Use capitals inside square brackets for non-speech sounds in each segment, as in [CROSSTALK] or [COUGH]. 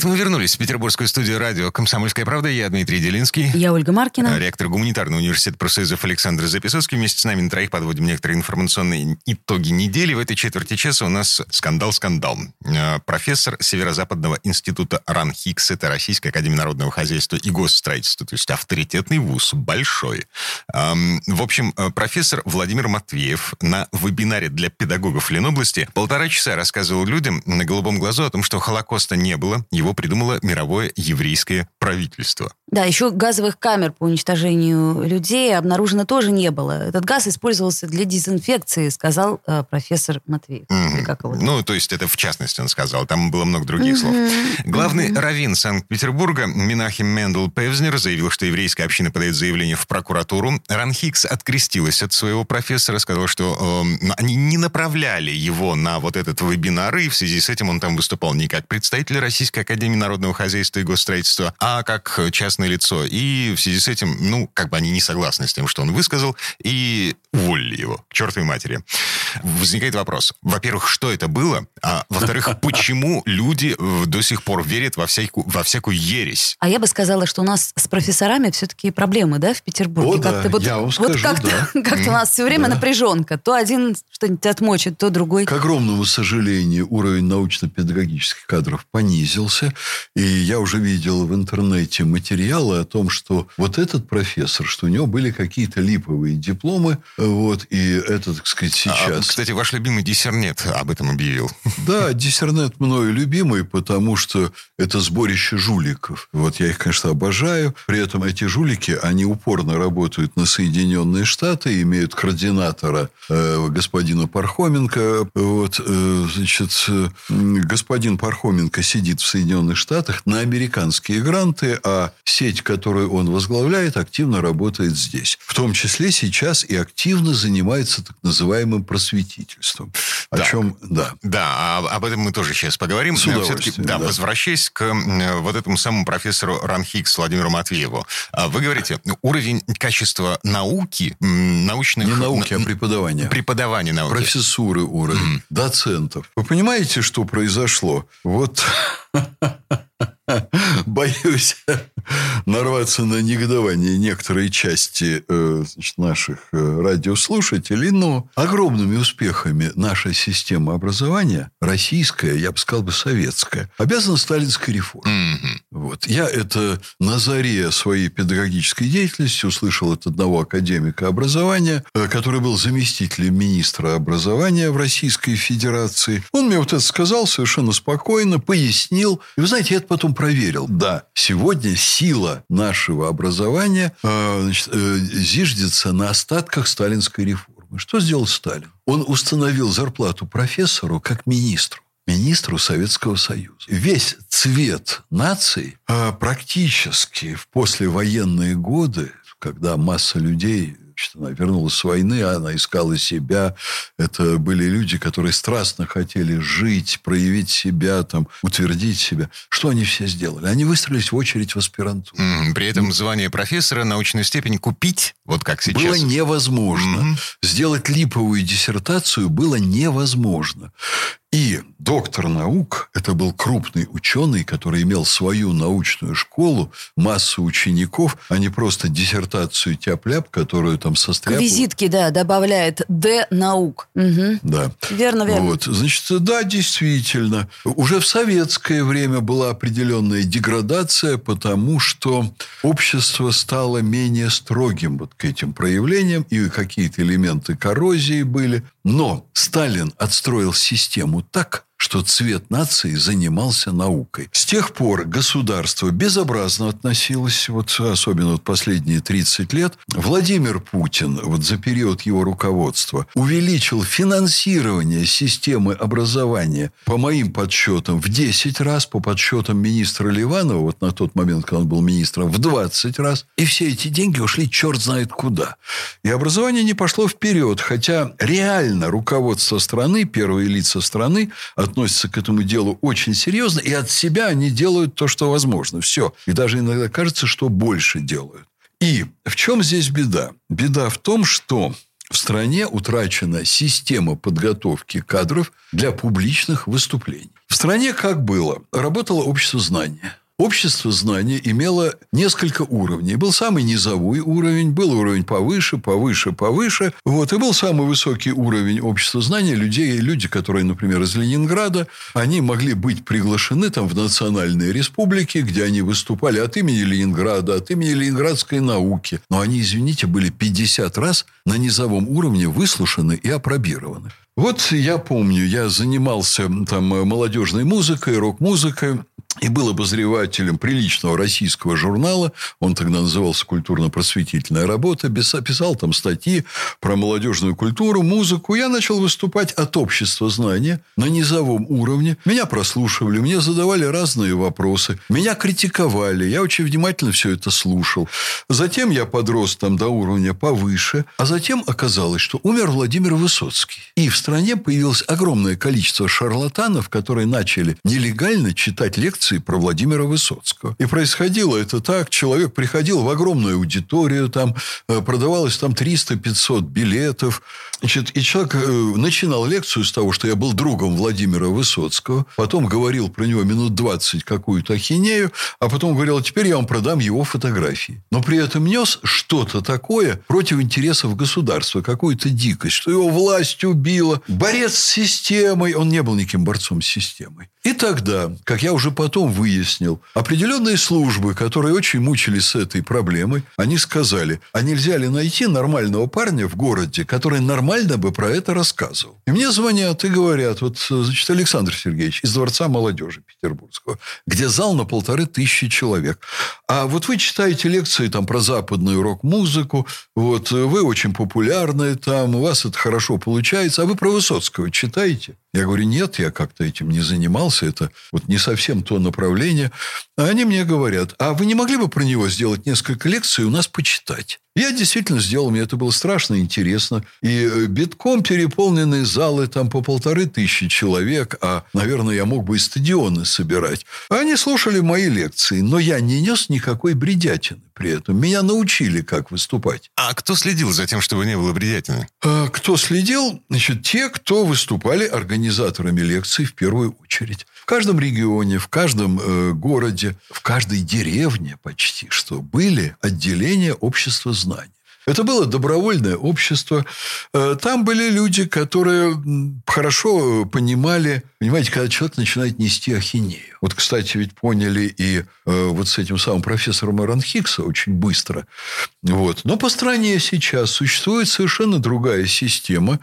Это мы вернулись в петербургскую студию радио «Комсомольская правда». Я Дмитрий Делинский. Я Ольга Маркина. Ректор гуманитарного университета профсоюзов Александр Записовский. Вместе с нами на троих подводим некоторые информационные итоги недели. В этой четверти часа у нас скандал-скандал. Э, профессор Северо-Западного института РАНХИКС, это Российская Академия Народного Хозяйства и Госстроительства, то есть авторитетный вуз, большой. В общем, э, профессор Владимир Матвеев на вебинаре для педагогов Ленобласти полтора часа рассказывал людям на голубом глазу о том, что Холокоста не было, его придумало мировое еврейское правительство. Да, еще газовых камер по уничтожению людей обнаружено тоже не было. Этот газ использовался для дезинфекции, сказал э, профессор Матвеев. Mm-hmm. Его ну, то есть это в частности он сказал. Там было много других mm-hmm. слов. Главный mm-hmm. раввин Санкт-Петербурга Минахим Мендел Певзнер заявил, что еврейская община подает заявление в прокуратуру. Ран Хикс открестилась от своего профессора, сказала, что э, они не направляли его на вот этот вебинар, и в связи с этим он там выступал не как представитель Российской Академии народного хозяйства и госстроительства, а как частное лицо. И в связи с этим, ну, как бы они не согласны с тем, что он высказал, и уволили его к чертовой матери. Возникает вопрос. Во-первых, что это было? А во-вторых, [LAUGHS] почему люди э, до сих пор верят во всякую, во всякую ересь? А я бы сказала, что у нас с профессорами все-таки проблемы, да, в Петербурге? О, да, вот, я вам скажу, вот как-то, да. [LAUGHS] как-то у нас все время да. напряженка. То один что-нибудь отмочит, то другой. К огромному сожалению, уровень научно-педагогических кадров понизился. И я уже видел в интернете материалы о том, что вот этот профессор, что у него были какие-то липовые дипломы, вот, и это, так сказать, а, сейчас... А, кстати, ваш любимый диссернет об этом объявил. Да, [LAUGHS] диссернет мною любимый, потому что это сборище жуликов. Вот я их, конечно, обожаю. При этом эти жулики, они упорно работают на Соединенные Штаты, имеют координатора э, господина Пархоменко. Вот, э, значит, э, господин Пархоменко сидит в Соединенных Штатах на американские гранты, а сеть, которую он возглавляет, активно работает здесь. В том числе сейчас и активно занимается так называемым просветительством. О так. чем, да. Да, а, об этом мы тоже сейчас поговорим. С удовольствием, да, да. возвращаясь к вот этому самому профессору Ранхикс Владимиру Матвееву. А вы говорите, уровень качества науки, научных... Не науки, а преподавания. Преподавания науки. Профессуры уровень, mm-hmm. доцентов. Вы понимаете, что произошло? Вот [LAUGHS] боюсь нарваться на негодование некоторой части э, значит, наших э, радиослушателей, но огромными успехами наша система образования, российская, я бы сказал бы советская, обязана сталинской реформе. Mm-hmm. Вот. Я это на заре своей педагогической деятельности услышал от одного академика образования, э, который был заместителем министра образования в Российской Федерации. Он мне вот это сказал совершенно спокойно, пояснил. И вы знаете, я это потом проверил. Да, сегодня сила нашего образования э, значит, э, зиждется на остатках сталинской реформы. Что сделал Сталин? Он установил зарплату профессору как министру министру Советского Союза. Весь цвет нации э, практически в послевоенные годы, когда масса людей Значит, она вернулась с войны, она искала себя. Это были люди, которые страстно хотели жить, проявить себя, там, утвердить себя. Что они все сделали? Они выстроились в очередь в аспирантуру. Mm, при этом звание профессора, научную степень купить, вот как сейчас. Было невозможно. Mm-hmm. Сделать липовую диссертацию было невозможно. И доктор наук, это был крупный ученый, который имел свою научную школу, массу учеников, а не просто диссертацию тяп-ляп, которую там состряпал. Визитки, да, добавляет Д наук. Угу. Да. Верно, верно. Вот, значит, да, действительно. Уже в советское время была определенная деградация, потому что общество стало менее строгим вот к этим проявлениям, и какие-то элементы коррозии были. Но Сталин отстроил систему так, что цвет нации занимался наукой. С тех пор государство безобразно относилось, вот особенно вот последние 30 лет. Владимир Путин вот за период его руководства увеличил финансирование системы образования, по моим подсчетам, в 10 раз, по подсчетам министра Ливанова, вот на тот момент, когда он был министром, в 20 раз. И все эти деньги ушли черт знает куда. И образование не пошло вперед, хотя реально руководство страны, первые лица страны от относятся к этому делу очень серьезно, и от себя они делают то, что возможно. Все. И даже иногда кажется, что больше делают. И в чем здесь беда? Беда в том, что в стране утрачена система подготовки кадров для публичных выступлений. В стране как было? Работало общество знания. Общество знания имело несколько уровней. Был самый низовой уровень, был уровень повыше, повыше, повыше. Вот. И был самый высокий уровень общества знания людей, люди, которые, например, из Ленинграда, они могли быть приглашены там в национальные республики, где они выступали от имени Ленинграда, от имени ленинградской науки. Но они, извините, были 50 раз на низовом уровне выслушаны и опробированы. Вот я помню, я занимался там молодежной музыкой, рок-музыкой и был обозревателем приличного российского журнала. Он тогда назывался «Культурно-просветительная работа». Писал там статьи про молодежную культуру, музыку. Я начал выступать от общества знания на низовом уровне. Меня прослушивали, мне задавали разные вопросы. Меня критиковали. Я очень внимательно все это слушал. Затем я подрос там до уровня повыше. А затем оказалось, что умер Владимир Высоцкий. И в стране появилось огромное количество шарлатанов, которые начали нелегально читать лекции лекции про Владимира Высоцкого. И происходило это так. Человек приходил в огромную аудиторию, там э, продавалось там 300-500 билетов. Значит, и человек э, начинал лекцию с того, что я был другом Владимира Высоцкого, потом говорил про него минут 20 какую-то ахинею, а потом говорил, а теперь я вам продам его фотографии. Но при этом нес что-то такое против интересов государства, какую-то дикость, что его власть убила. Борец с системой. Он не был никаким борцом с системой. И тогда, как я уже потом выяснил, определенные службы, которые очень мучились с этой проблемой, они сказали, а нельзя ли найти нормального парня в городе, который нормально бы про это рассказывал. И мне звонят и говорят, вот, значит, Александр Сергеевич из Дворца молодежи Петербургского, где зал на полторы тысячи человек. А вот вы читаете лекции там про западную рок-музыку, вот вы очень популярны там, у вас это хорошо получается, а вы про Высоцкого читаете? Я говорю, нет, я как-то этим не занимался, это вот не совсем то направление. А они мне говорят, а вы не могли бы про него сделать несколько лекций и у нас почитать? Я действительно сделал, мне это было страшно интересно. И э, битком переполненные залы там по полторы тысячи человек, а, наверное, я мог бы и стадионы собирать. Они слушали мои лекции, но я не нес никакой бредятины при этом. Меня научили, как выступать. А кто следил за тем, чтобы не было бредятины? А, кто следил? Значит, те, кто выступали организаторами лекций в первую очередь. В каждом регионе, в каждом э, городе, в каждой деревне почти что были отделения общества знаний. Это было добровольное общество. Э, там были люди, которые хорошо понимали, понимаете, когда человек начинает нести ахинею. Вот, кстати, ведь поняли и э, вот с этим самым профессором Эрон Хиггса очень быстро. Вот. Но по стране сейчас существует совершенно другая система,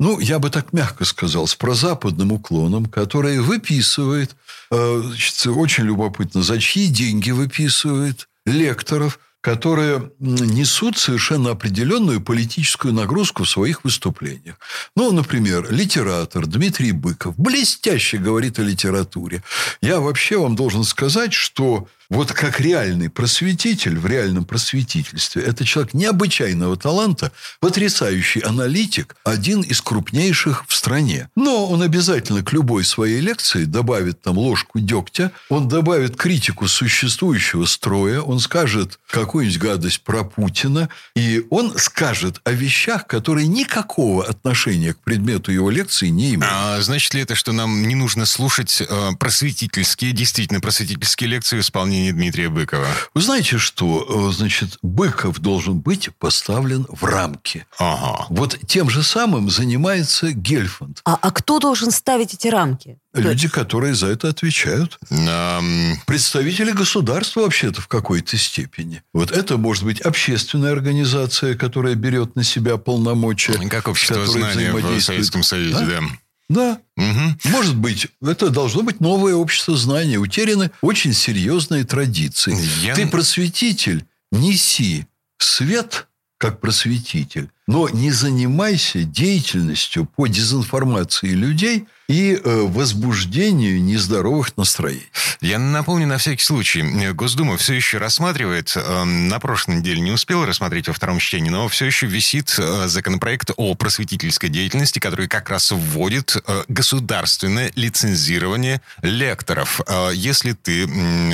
ну, я бы так мягко сказал, с прозападным уклоном, которая выписывает, э, значит, очень любопытно, за чьи деньги выписывает лекторов – которые несут совершенно определенную политическую нагрузку в своих выступлениях. Ну, например, литератор Дмитрий Быков блестяще говорит о литературе. Я вообще вам должен сказать, что вот как реальный просветитель в реальном просветительстве, это человек необычайного таланта, потрясающий аналитик, один из крупнейших в стране. Но он обязательно к любой своей лекции добавит там ложку дегтя, он добавит критику существующего строя, он скажет какую-нибудь гадость про Путина, и он скажет о вещах, которые никакого отношения к предмету его лекции не имеют. А значит ли это, что нам не нужно слушать э, просветительские, действительно просветительские лекции в исполнении Дмитрия Быкова. Вы знаете, что, э, значит, Быков должен быть поставлен в рамки. Ага. Вот тем же самым занимается Гельфанд. А, а кто должен ставить эти рамки? Люди, которые за это отвечают. Um... Представители государства вообще-то в какой-то степени. Вот это может быть общественная организация, которая берет на себя полномочия. Как общество знания в Советском Союзе, да. да. Да. Угу. Может быть, это должно быть новое общество знания. Утеряны очень серьезные традиции. Я... Ты просветитель, неси свет как просветитель но не занимайся деятельностью по дезинформации людей и э, возбуждению нездоровых настроений. Я напомню на всякий случай. Госдума все еще рассматривает, э, на прошлой неделе не успел рассмотреть во втором чтении, но все еще висит э, законопроект о просветительской деятельности, который как раз вводит государственное лицензирование лекторов. Если ты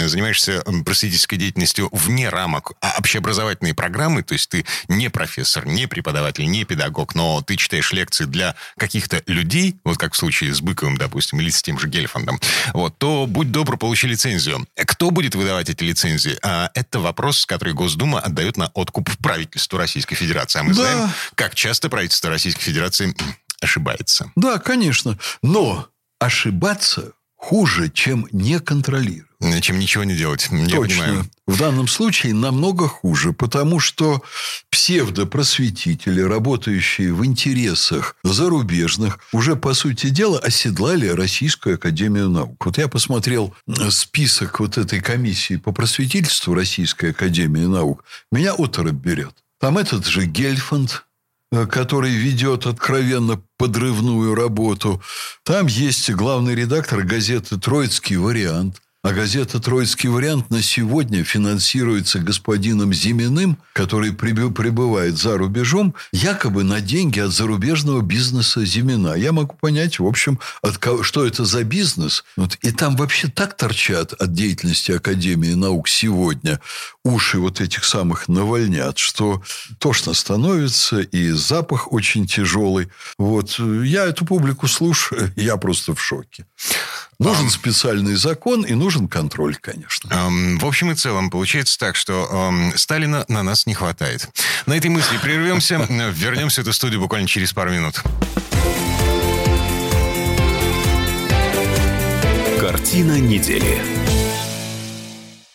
занимаешься просветительской деятельностью вне рамок а общеобразовательной программы, то есть ты не профессор, не преподаватель, не педагог, но ты читаешь лекции для каких-то людей, вот как в случае с Быковым, допустим, или с тем же Гельфандом, вот, то будь добр, получи лицензию. Кто будет выдавать эти лицензии? А, это вопрос, который Госдума отдает на откуп правительству Российской Федерации. А мы Да. знаем, как часто правительство Российской Федерации [CLEARS THROAT] ошибается. Да, конечно. Но ошибаться хуже, чем не контролировать. Чем ничего не делать. Я Точно. понимаю. В данном случае намного хуже, потому что псевдопросветители, работающие в интересах зарубежных, уже, по сути дела, оседлали Российскую Академию Наук. Вот я посмотрел э, список вот этой комиссии по просветительству Российской Академии Наук. Меня оторопь берет. Там этот же Гельфанд, э, который ведет откровенно подрывную работу. Там есть главный редактор газеты «Троицкий вариант». А газета «Троицкий вариант» на сегодня финансируется господином Зиминым, который пребывает за рубежом, якобы на деньги от зарубежного бизнеса Зимина. Я могу понять, в общем, от кого- что это за бизнес. Вот. И там вообще так торчат от деятельности Академии наук сегодня уши вот этих самых навальнят, что тошно становится, и запах очень тяжелый. Вот. Я эту публику слушаю, [LAUGHS] я просто в шоке. Нужен специальный закон и нужен контроль, конечно. Эм, В общем и целом, получается так, что эм, Сталина на нас не хватает. На этой мысли прервемся. [LAUGHS] Вернемся в эту студию буквально через пару минут. Картина недели.